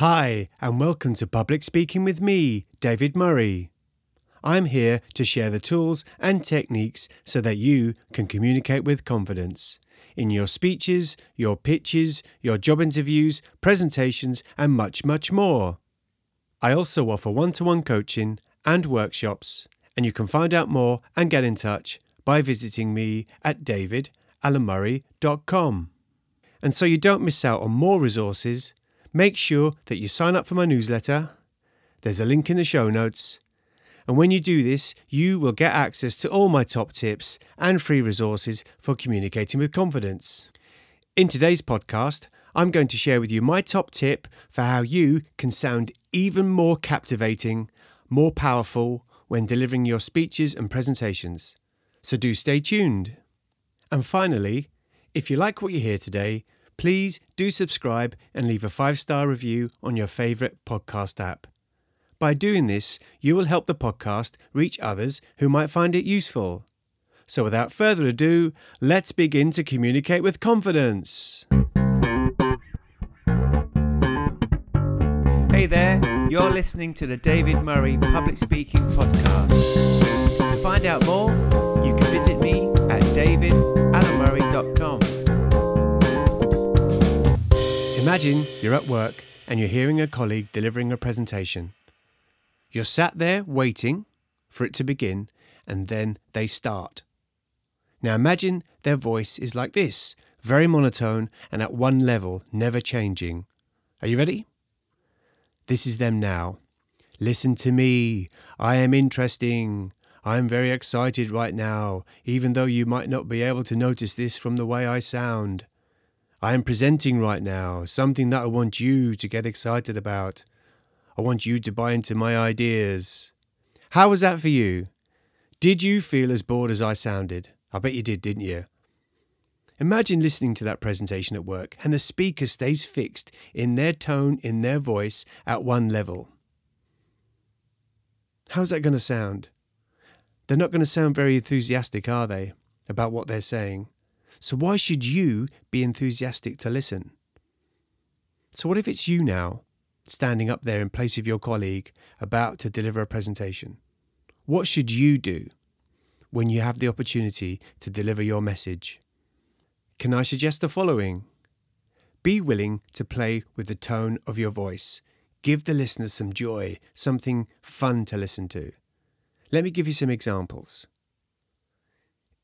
Hi, and welcome to Public Speaking with me, David Murray. I'm here to share the tools and techniques so that you can communicate with confidence in your speeches, your pitches, your job interviews, presentations, and much, much more. I also offer one to one coaching and workshops, and you can find out more and get in touch by visiting me at davidalamurray.com. And so you don't miss out on more resources, make sure that you sign up for my newsletter. There's a link in the show notes. And when you do this, you will get access to all my top tips and free resources for communicating with confidence. In today's podcast, I'm going to share with you my top tip for how you can sound even more captivating, more powerful when delivering your speeches and presentations. So do stay tuned. And finally, if you like what you hear today, please do subscribe and leave a five star review on your favourite podcast app. By doing this, you will help the podcast reach others who might find it useful. So, without further ado, let's begin to communicate with confidence. Hey there, you're listening to the David Murray Public Speaking Podcast. To find out more, Imagine you're at work and you're hearing a colleague delivering a presentation. You're sat there waiting for it to begin, and then they start. Now imagine their voice is like this very monotone and at one level, never changing. Are you ready? This is them now. Listen to me. I am interesting. I am very excited right now, even though you might not be able to notice this from the way I sound. I am presenting right now something that I want you to get excited about. I want you to buy into my ideas. How was that for you? Did you feel as bored as I sounded? I bet you did, didn't you? Imagine listening to that presentation at work and the speaker stays fixed in their tone, in their voice, at one level. How's that going to sound? They're not going to sound very enthusiastic, are they, about what they're saying? So why should you be enthusiastic to listen? So, what if it's you now? standing up there in place of your colleague about to deliver a presentation? What should you do when you have the opportunity to deliver your message? Can I suggest the following? Be willing to play with the tone of your voice. Give the listeners some joy, something fun to listen to. Let me give you some examples.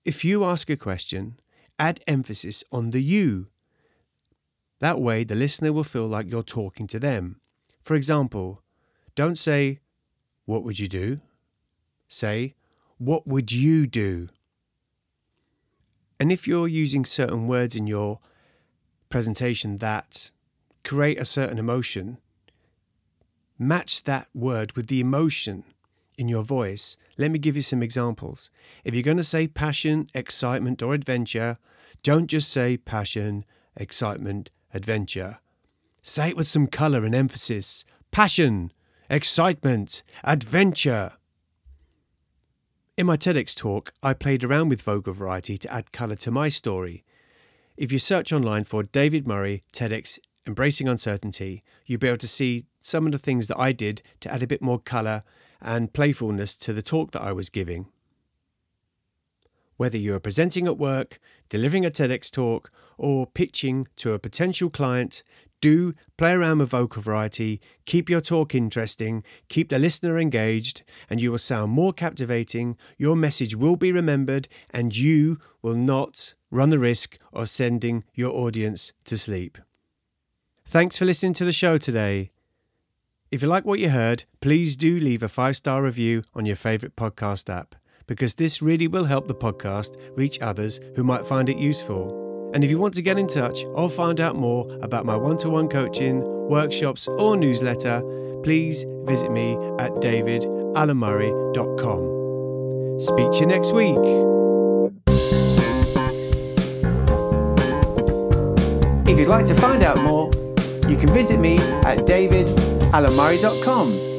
If you ask a question, add emphasis on the you. That way, the listener will feel like you're talking to them. For example, don't say, What would you do? Say, What would you do? And if you're using certain words in your presentation that create a certain emotion, match that word with the emotion in your voice. Let me give you some examples. If you're going to say passion, excitement, or adventure, don't just say passion, excitement, adventure. Say it with some colour and emphasis. Passion, excitement, adventure. In my TEDx talk, I played around with vocal variety to add colour to my story. If you search online for David Murray TEDx Embracing Uncertainty, you'll be able to see some of the things that I did to add a bit more colour and playfulness to the talk that I was giving. Whether you are presenting at work, delivering a TEDx talk, or pitching to a potential client, do play around with vocal variety, keep your talk interesting, keep the listener engaged, and you will sound more captivating, your message will be remembered, and you will not run the risk of sending your audience to sleep. Thanks for listening to the show today. If you like what you heard, please do leave a five star review on your favourite podcast app, because this really will help the podcast reach others who might find it useful. And if you want to get in touch or find out more about my one to one coaching, workshops, or newsletter, please visit me at davidalamurray.com. Speak to you next week. If you'd like to find out more, you can visit me at davidalamurray.com.